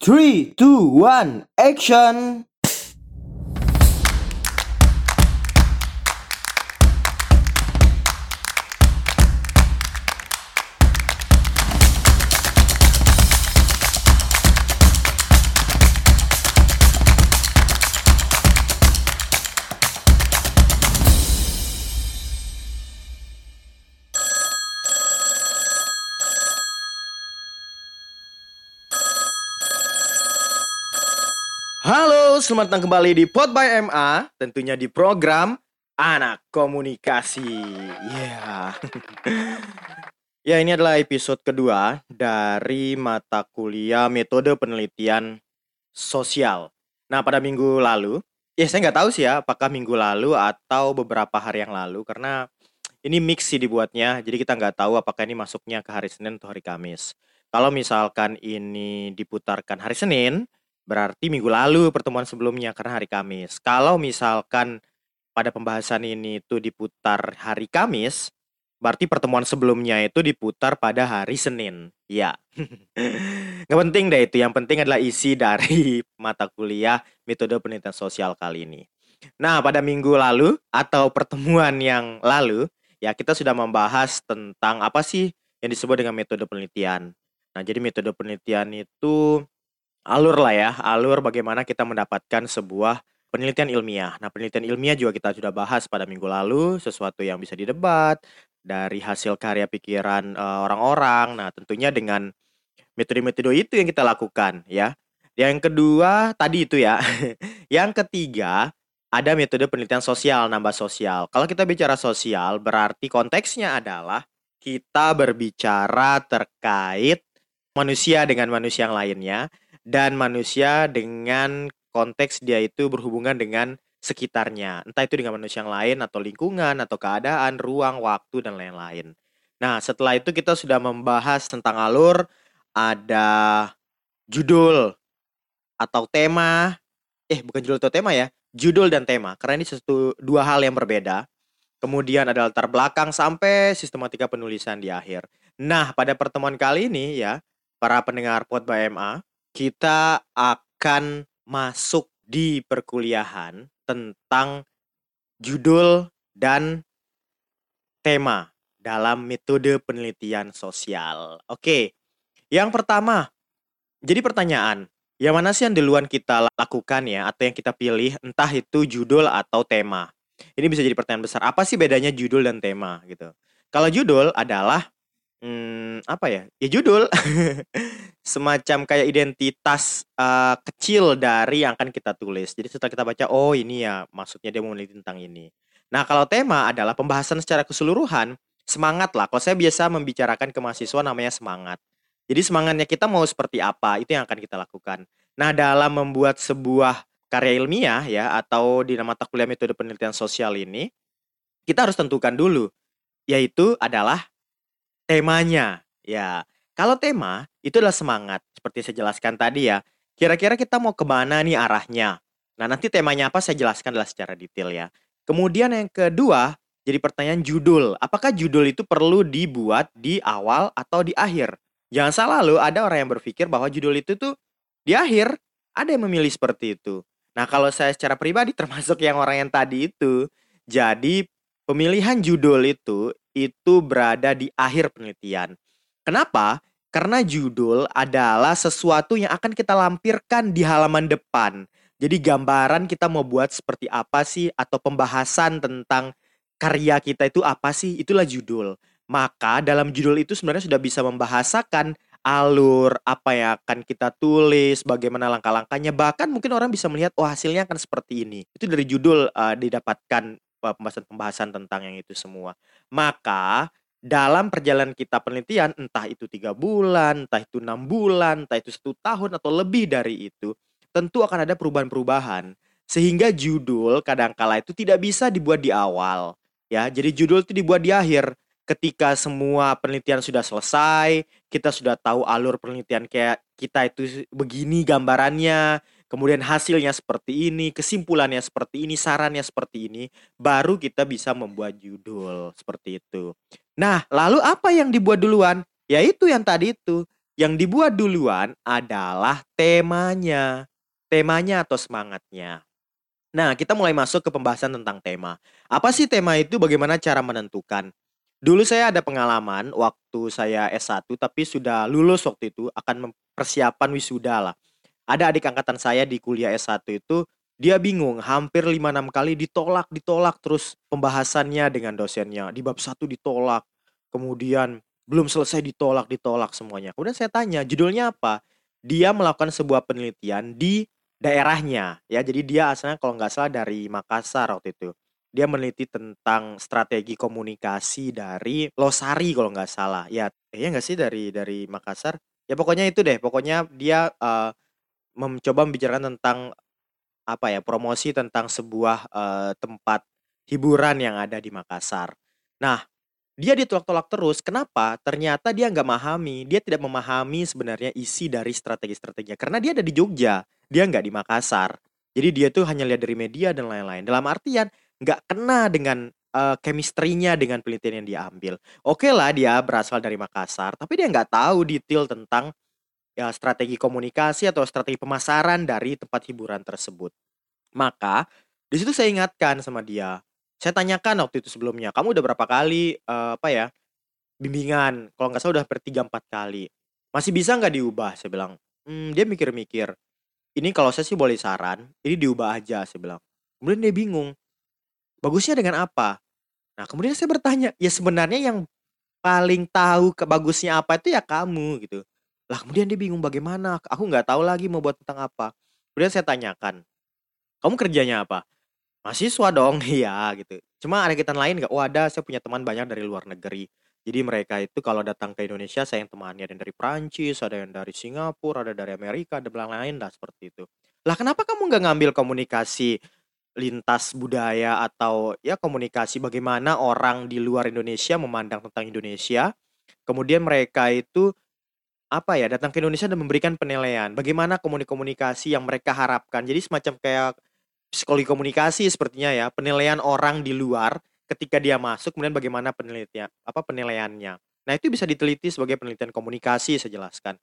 Three, two, one, action! Halo, selamat datang kembali di Pod by MA, tentunya di program Anak Komunikasi. Ya. ya, ini adalah episode kedua dari mata kuliah metode penelitian sosial. Nah, pada minggu lalu, ya saya nggak tahu sih ya, apakah minggu lalu atau beberapa hari yang lalu, karena ini mix sih dibuatnya, jadi kita nggak tahu apakah ini masuknya ke hari Senin atau hari Kamis. Kalau misalkan ini diputarkan hari Senin, berarti minggu lalu pertemuan sebelumnya karena hari Kamis. Kalau misalkan pada pembahasan ini itu diputar hari Kamis, berarti pertemuan sebelumnya itu diputar pada hari Senin. Ya, nggak penting deh itu. Yang penting adalah isi dari mata kuliah metode penelitian sosial kali ini. Nah, pada minggu lalu atau pertemuan yang lalu, ya kita sudah membahas tentang apa sih yang disebut dengan metode penelitian. Nah, jadi metode penelitian itu alur lah ya, alur bagaimana kita mendapatkan sebuah penelitian ilmiah. Nah, penelitian ilmiah juga kita sudah bahas pada minggu lalu, sesuatu yang bisa didebat dari hasil karya pikiran uh, orang-orang. Nah, tentunya dengan metode-metode itu yang kita lakukan ya. Yang kedua tadi itu ya. yang ketiga ada metode penelitian sosial, nambah sosial. Kalau kita bicara sosial, berarti konteksnya adalah kita berbicara terkait manusia dengan manusia yang lainnya dan manusia dengan konteks dia itu berhubungan dengan sekitarnya. Entah itu dengan manusia yang lain atau lingkungan atau keadaan, ruang, waktu dan lain-lain. Nah, setelah itu kita sudah membahas tentang alur, ada judul atau tema. Eh, bukan judul atau tema ya, judul dan tema. Karena ini satu dua hal yang berbeda. Kemudian ada latar belakang sampai sistematika penulisan di akhir. Nah, pada pertemuan kali ini ya, para pendengar Pod by MA, kita akan masuk di perkuliahan tentang judul dan tema dalam metode penelitian sosial. Oke, yang pertama, jadi pertanyaan, yang mana sih yang duluan kita lakukan ya, atau yang kita pilih, entah itu judul atau tema? Ini bisa jadi pertanyaan besar. Apa sih bedanya judul dan tema gitu? Kalau judul adalah Hmm, apa ya? Ya judul. Semacam kayak identitas, uh, kecil dari yang akan kita tulis. Jadi setelah kita baca, oh ini ya maksudnya dia mau meneliti tentang ini. Nah kalau tema adalah pembahasan secara keseluruhan, semangat lah. Kalau saya biasa membicarakan ke mahasiswa namanya semangat. Jadi semangatnya kita mau seperti apa, itu yang akan kita lakukan. Nah dalam membuat sebuah karya ilmiah ya, atau di nama mata kuliah metode penelitian sosial ini, kita harus tentukan dulu, yaitu adalah temanya. Ya, kalau tema itu adalah semangat, seperti saya jelaskan tadi ya. Kira-kira kita mau ke mana nih arahnya? Nah, nanti temanya apa saya jelaskan adalah secara detail ya. Kemudian yang kedua, jadi pertanyaan judul. Apakah judul itu perlu dibuat di awal atau di akhir? Jangan salah loh, ada orang yang berpikir bahwa judul itu tuh di akhir. Ada yang memilih seperti itu. Nah, kalau saya secara pribadi termasuk yang orang yang tadi itu, jadi pemilihan judul itu itu berada di akhir penelitian. Kenapa? Karena judul adalah sesuatu yang akan kita lampirkan di halaman depan. Jadi gambaran kita mau buat seperti apa sih atau pembahasan tentang karya kita itu apa sih? Itulah judul. Maka dalam judul itu sebenarnya sudah bisa membahasakan alur, apa yang akan kita tulis, bagaimana langkah-langkahnya. Bahkan mungkin orang bisa melihat, oh hasilnya akan seperti ini. Itu dari judul uh, didapatkan pembahasan-pembahasan tentang yang itu semua. Maka dalam perjalanan kita penelitian entah itu tiga bulan, entah itu enam bulan, entah itu satu tahun atau lebih dari itu, tentu akan ada perubahan-perubahan. Sehingga judul kadangkala itu tidak bisa dibuat di awal ya. Jadi judul itu dibuat di akhir. Ketika semua penelitian sudah selesai kita sudah tahu alur penelitian kayak kita itu begini gambarannya kemudian hasilnya seperti ini, kesimpulannya seperti ini, sarannya seperti ini, baru kita bisa membuat judul seperti itu. Nah, lalu apa yang dibuat duluan? Ya itu yang tadi itu, Yang dibuat duluan adalah temanya. Temanya atau semangatnya. Nah, kita mulai masuk ke pembahasan tentang tema. Apa sih tema itu? Bagaimana cara menentukan? Dulu saya ada pengalaman waktu saya S1 tapi sudah lulus waktu itu akan persiapan wisuda lah. Ada adik angkatan saya di kuliah S1 itu dia bingung hampir 5-6 kali ditolak ditolak terus pembahasannya dengan dosennya. Di bab satu ditolak kemudian belum selesai ditolak ditolak semuanya. Kemudian saya tanya judulnya apa? Dia melakukan sebuah penelitian di daerahnya. Ya jadi dia asalnya kalau nggak salah dari Makassar waktu itu. Dia meneliti tentang strategi komunikasi dari Losari kalau nggak salah. Ya ya nggak sih dari dari Makassar? Ya pokoknya itu deh pokoknya dia uh, mencoba membicarakan tentang apa ya, promosi tentang sebuah, uh, tempat hiburan yang ada di Makassar. Nah, dia ditolak-tolak terus, kenapa? Ternyata dia nggak memahami, dia tidak memahami sebenarnya isi dari strategi-strateginya, karena dia ada di Jogja, dia nggak di Makassar. Jadi dia tuh hanya lihat dari media dan lain-lain. Dalam artian, nggak kena dengan, uh, dengan penelitian yang dia ambil. Oke lah dia berasal dari Makassar, tapi dia nggak tahu detail tentang ya strategi komunikasi atau strategi pemasaran dari tempat hiburan tersebut. Maka di situ saya ingatkan sama dia. Saya tanyakan waktu itu sebelumnya, kamu udah berapa kali uh, apa ya bimbingan? Kalau nggak salah udah per tiga empat kali. Masih bisa nggak diubah? Saya bilang. Hmm, dia mikir-mikir. Ini kalau saya sih boleh saran, ini diubah aja. Saya bilang. Kemudian dia bingung. Bagusnya dengan apa? Nah kemudian saya bertanya, ya sebenarnya yang paling tahu kebagusnya apa itu ya kamu gitu. Lah kemudian dia bingung bagaimana, aku nggak tahu lagi mau buat tentang apa. Kemudian saya tanyakan, "Kamu kerjanya apa?" "Mahasiswa dong." "Iya," gitu. "Cuma ada kegiatan lain nggak?" "Oh ada, saya punya teman banyak dari luar negeri." Jadi mereka itu kalau datang ke Indonesia saya yang temannya, ada yang dari Prancis, ada yang dari Singapura, ada dari Amerika, ada yang lain lah seperti itu. "Lah kenapa kamu nggak ngambil komunikasi lintas budaya atau ya komunikasi bagaimana orang di luar Indonesia memandang tentang Indonesia, kemudian mereka itu apa ya, datang ke Indonesia dan memberikan penilaian, bagaimana komunikasi yang mereka harapkan. Jadi semacam kayak psikologi komunikasi sepertinya ya, penilaian orang di luar ketika dia masuk kemudian bagaimana penelitian apa penilaiannya. Nah, itu bisa diteliti sebagai penelitian komunikasi saya jelaskan.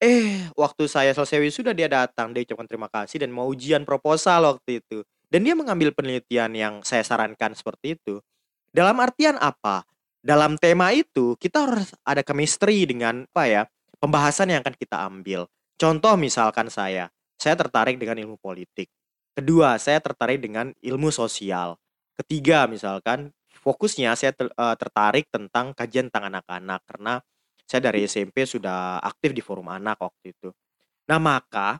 Eh, waktu saya selesai wisuda dia datang, dia ucapkan terima kasih dan mau ujian proposal waktu itu. Dan dia mengambil penelitian yang saya sarankan seperti itu. Dalam artian apa? Dalam tema itu kita harus ada chemistry dengan apa ya? Pembahasan yang akan kita ambil. Contoh misalkan saya, saya tertarik dengan ilmu politik. Kedua, saya tertarik dengan ilmu sosial. Ketiga, misalkan fokusnya saya ter, uh, tertarik tentang kajian tentang anak-anak karena saya dari SMP sudah aktif di forum anak waktu itu. Nah, maka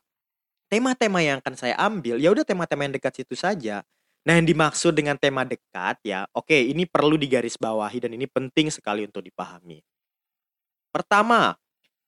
tema-tema yang akan saya ambil ya udah tema-tema yang dekat situ saja. Nah, yang dimaksud dengan tema dekat ya, oke, ini perlu digarisbawahi dan ini penting sekali untuk dipahami. Pertama,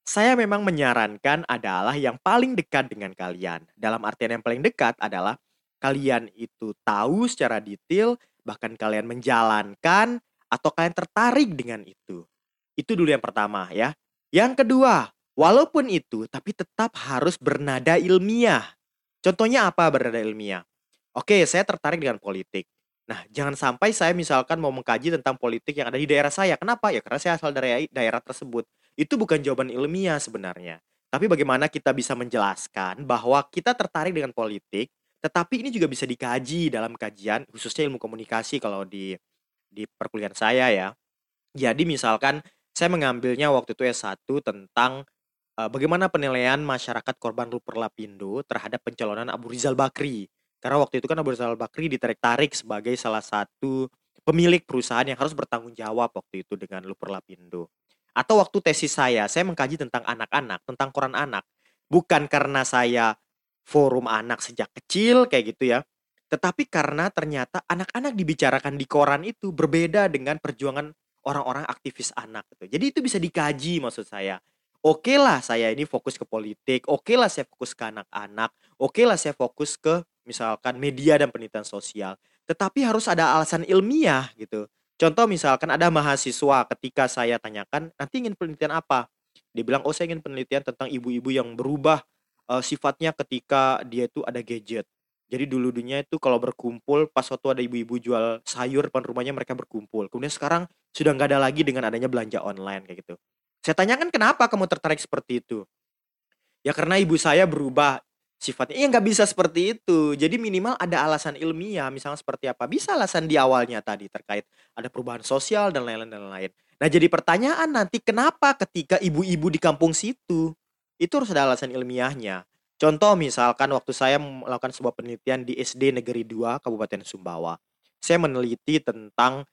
saya memang menyarankan adalah yang paling dekat dengan kalian. Dalam artian yang paling dekat adalah kalian itu tahu secara detail, bahkan kalian menjalankan atau kalian tertarik dengan itu. Itu dulu yang pertama ya. Yang kedua, walaupun itu tapi tetap harus bernada ilmiah. Contohnya apa bernada ilmiah? Oke, saya tertarik dengan politik. Nah, jangan sampai saya misalkan mau mengkaji tentang politik yang ada di daerah saya. Kenapa? Ya karena saya asal dari daerah tersebut. Itu bukan jawaban ilmiah sebenarnya. Tapi bagaimana kita bisa menjelaskan bahwa kita tertarik dengan politik, tetapi ini juga bisa dikaji dalam kajian khususnya ilmu komunikasi kalau di di perkuliahan saya ya. Jadi misalkan saya mengambilnya waktu itu S1 tentang uh, bagaimana penilaian masyarakat korban Luper Lapindo terhadap pencalonan Abu Rizal Bakri. Karena waktu itu kan Abu Rizal Bakri ditarik-tarik sebagai salah satu pemilik perusahaan yang harus bertanggung jawab waktu itu dengan Luper Lapindo. Atau waktu tesis saya, saya mengkaji tentang anak-anak, tentang koran anak. Bukan karena saya forum anak sejak kecil kayak gitu ya. Tetapi karena ternyata anak-anak dibicarakan di koran itu berbeda dengan perjuangan orang-orang aktivis anak gitu. Jadi itu bisa dikaji maksud saya. Oke lah saya ini fokus ke politik, oke lah saya fokus ke anak-anak, oke lah saya fokus ke misalkan media dan penelitian sosial. Tetapi harus ada alasan ilmiah gitu. Contoh misalkan ada mahasiswa ketika saya tanyakan, "Nanti ingin penelitian apa?" Dia bilang, "Oh, saya ingin penelitian tentang ibu-ibu yang berubah, uh, sifatnya ketika dia itu ada gadget." Jadi dulu dunia itu kalau berkumpul pas waktu ada ibu-ibu jual sayur depan rumahnya mereka berkumpul. Kemudian sekarang sudah nggak ada lagi dengan adanya belanja online kayak gitu. Saya tanyakan kenapa kamu tertarik seperti itu? Ya karena ibu saya berubah sifatnya. Ya nggak bisa seperti itu. Jadi minimal ada alasan ilmiah, misalnya seperti apa. Bisa alasan di awalnya tadi terkait ada perubahan sosial dan lain-lain dan lain-lain. Nah jadi pertanyaan nanti kenapa ketika ibu-ibu di kampung situ itu harus ada alasan ilmiahnya. Contoh misalkan waktu saya melakukan sebuah penelitian di SD Negeri 2 Kabupaten Sumbawa. Saya meneliti tentang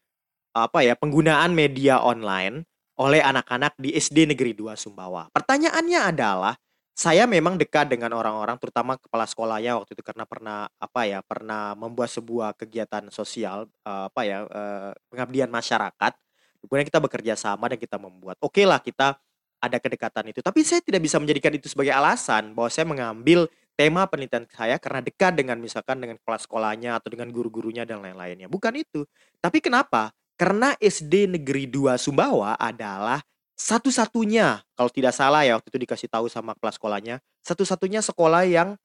apa ya penggunaan media online oleh anak-anak di SD Negeri 2 Sumbawa. Pertanyaannya adalah saya memang dekat dengan orang-orang terutama kepala sekolahnya waktu itu karena pernah apa ya pernah membuat sebuah kegiatan sosial uh, apa ya uh, pengabdian masyarakat. Kemudian kita bekerja sama dan kita membuat. Oke okay lah kita ada kedekatan itu. Tapi saya tidak bisa menjadikan itu sebagai alasan bahwa saya mengambil tema penelitian saya karena dekat dengan misalkan dengan kepala sekolahnya atau dengan guru-gurunya dan lain-lainnya. Bukan itu. Tapi kenapa? Karena SD Negeri 2 Sumbawa adalah satu-satunya, kalau tidak salah ya waktu itu dikasih tahu sama kelas sekolahnya, satu-satunya sekolah yang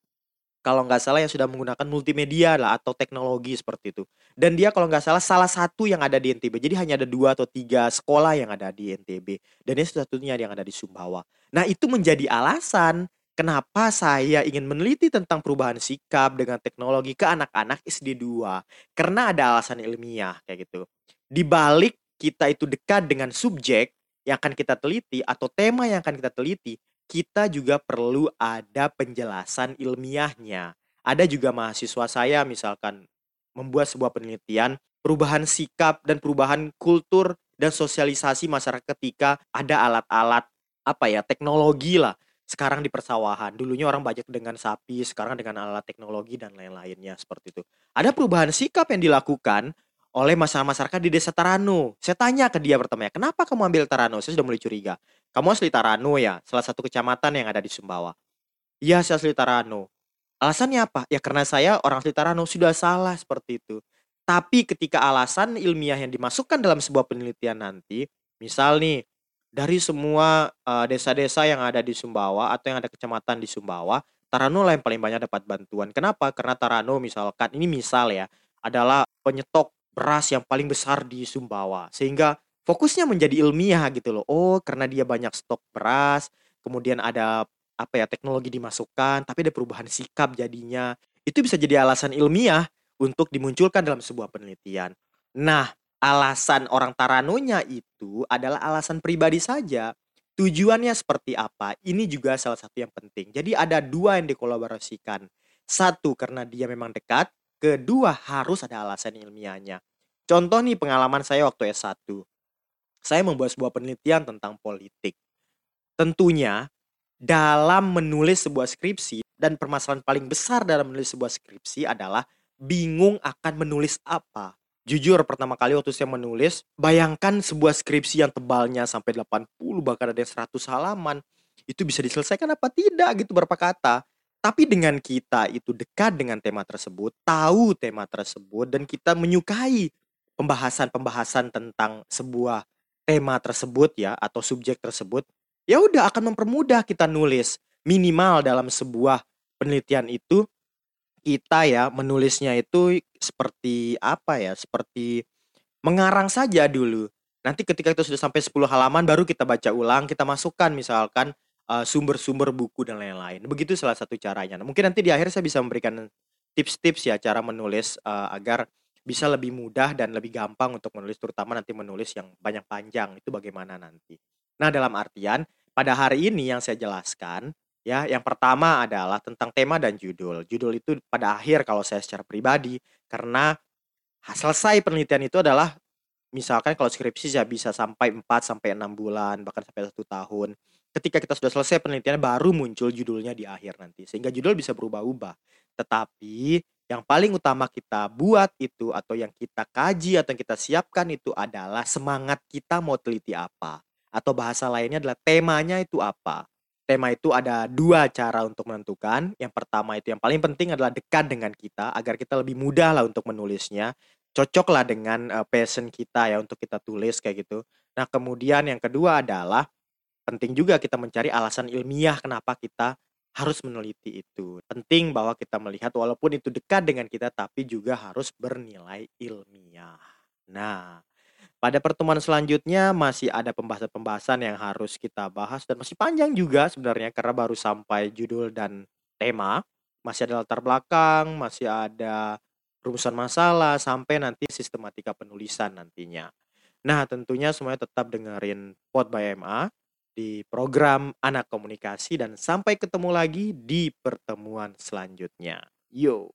kalau nggak salah yang sudah menggunakan multimedia lah atau teknologi seperti itu. Dan dia kalau nggak salah salah satu yang ada di NTB. Jadi hanya ada dua atau tiga sekolah yang ada di NTB. Dan ini satu-satunya yang ada di Sumbawa. Nah itu menjadi alasan kenapa saya ingin meneliti tentang perubahan sikap dengan teknologi ke anak-anak SD 2. Karena ada alasan ilmiah kayak gitu. Di balik kita itu dekat dengan subjek, yang akan kita teliti atau tema yang akan kita teliti, kita juga perlu ada penjelasan ilmiahnya. Ada juga mahasiswa saya misalkan membuat sebuah penelitian perubahan sikap dan perubahan kultur dan sosialisasi masyarakat ketika ada alat-alat apa ya teknologi lah sekarang di persawahan dulunya orang banyak dengan sapi sekarang dengan alat teknologi dan lain-lainnya seperti itu ada perubahan sikap yang dilakukan oleh masyarakat-masyarakat di desa Tarano. Saya tanya ke dia pertama kenapa kamu ambil Tarano? Saya sudah mulai curiga. Kamu asli Tarano ya, salah satu kecamatan yang ada di Sumbawa. Iya, saya asli Tarano. Alasannya apa? Ya karena saya orang asli Tarano sudah salah seperti itu. Tapi ketika alasan ilmiah yang dimasukkan dalam sebuah penelitian nanti, misal nih dari semua uh, desa-desa yang ada di Sumbawa atau yang ada kecamatan di Sumbawa, Tarano lah yang paling banyak dapat bantuan. Kenapa? Karena Tarano misalkan ini misal ya adalah penyetok beras yang paling besar di Sumbawa. Sehingga fokusnya menjadi ilmiah gitu loh. Oh, karena dia banyak stok beras, kemudian ada apa ya teknologi dimasukkan, tapi ada perubahan sikap jadinya. Itu bisa jadi alasan ilmiah untuk dimunculkan dalam sebuah penelitian. Nah, alasan orang Taranonya itu adalah alasan pribadi saja. Tujuannya seperti apa? Ini juga salah satu yang penting. Jadi ada dua yang dikolaborasikan. Satu karena dia memang dekat, Kedua, harus ada alasan ilmiahnya. Contoh nih pengalaman saya waktu S1. Saya membuat sebuah penelitian tentang politik. Tentunya dalam menulis sebuah skripsi dan permasalahan paling besar dalam menulis sebuah skripsi adalah bingung akan menulis apa. Jujur pertama kali waktu saya menulis, bayangkan sebuah skripsi yang tebalnya sampai 80 bahkan ada yang 100 halaman. Itu bisa diselesaikan apa tidak gitu berapa kata. Tapi dengan kita itu dekat dengan tema tersebut, tahu tema tersebut dan kita menyukai pembahasan-pembahasan tentang sebuah tema tersebut ya atau subjek tersebut, ya udah akan mempermudah kita nulis. Minimal dalam sebuah penelitian itu kita ya menulisnya itu seperti apa ya? Seperti mengarang saja dulu. Nanti ketika itu sudah sampai 10 halaman baru kita baca ulang, kita masukkan misalkan uh, sumber-sumber buku dan lain-lain. Begitu salah satu caranya. Nah, mungkin nanti di akhir saya bisa memberikan tips-tips ya cara menulis uh, agar bisa lebih mudah dan lebih gampang untuk menulis terutama nanti menulis yang banyak panjang itu bagaimana nanti. Nah, dalam artian pada hari ini yang saya jelaskan ya, yang pertama adalah tentang tema dan judul. Judul itu pada akhir kalau saya secara pribadi karena selesai penelitian itu adalah misalkan kalau skripsi saya bisa sampai 4 sampai 6 bulan bahkan sampai satu tahun ketika kita sudah selesai penelitian baru muncul judulnya di akhir nanti sehingga judul bisa berubah-ubah. Tetapi yang paling utama kita buat itu atau yang kita kaji atau yang kita siapkan itu adalah semangat kita mau teliti apa atau bahasa lainnya adalah temanya itu apa. Tema itu ada dua cara untuk menentukan. Yang pertama itu yang paling penting adalah dekat dengan kita agar kita lebih mudah lah untuk menulisnya. Cocoklah dengan uh, passion kita ya untuk kita tulis kayak gitu. Nah kemudian yang kedua adalah penting juga kita mencari alasan ilmiah kenapa kita harus meneliti itu. Penting bahwa kita melihat walaupun itu dekat dengan kita tapi juga harus bernilai ilmiah. Nah, Pada pertemuan selanjutnya masih ada pembahasan-pembahasan yang harus kita bahas dan masih panjang juga sebenarnya karena baru sampai judul dan tema. Masih ada latar belakang, masih ada rumusan masalah sampai nanti sistematika penulisan nantinya. Nah, tentunya semuanya tetap dengerin Pod by MA di program Anak Komunikasi dan sampai ketemu lagi di pertemuan selanjutnya. Yo.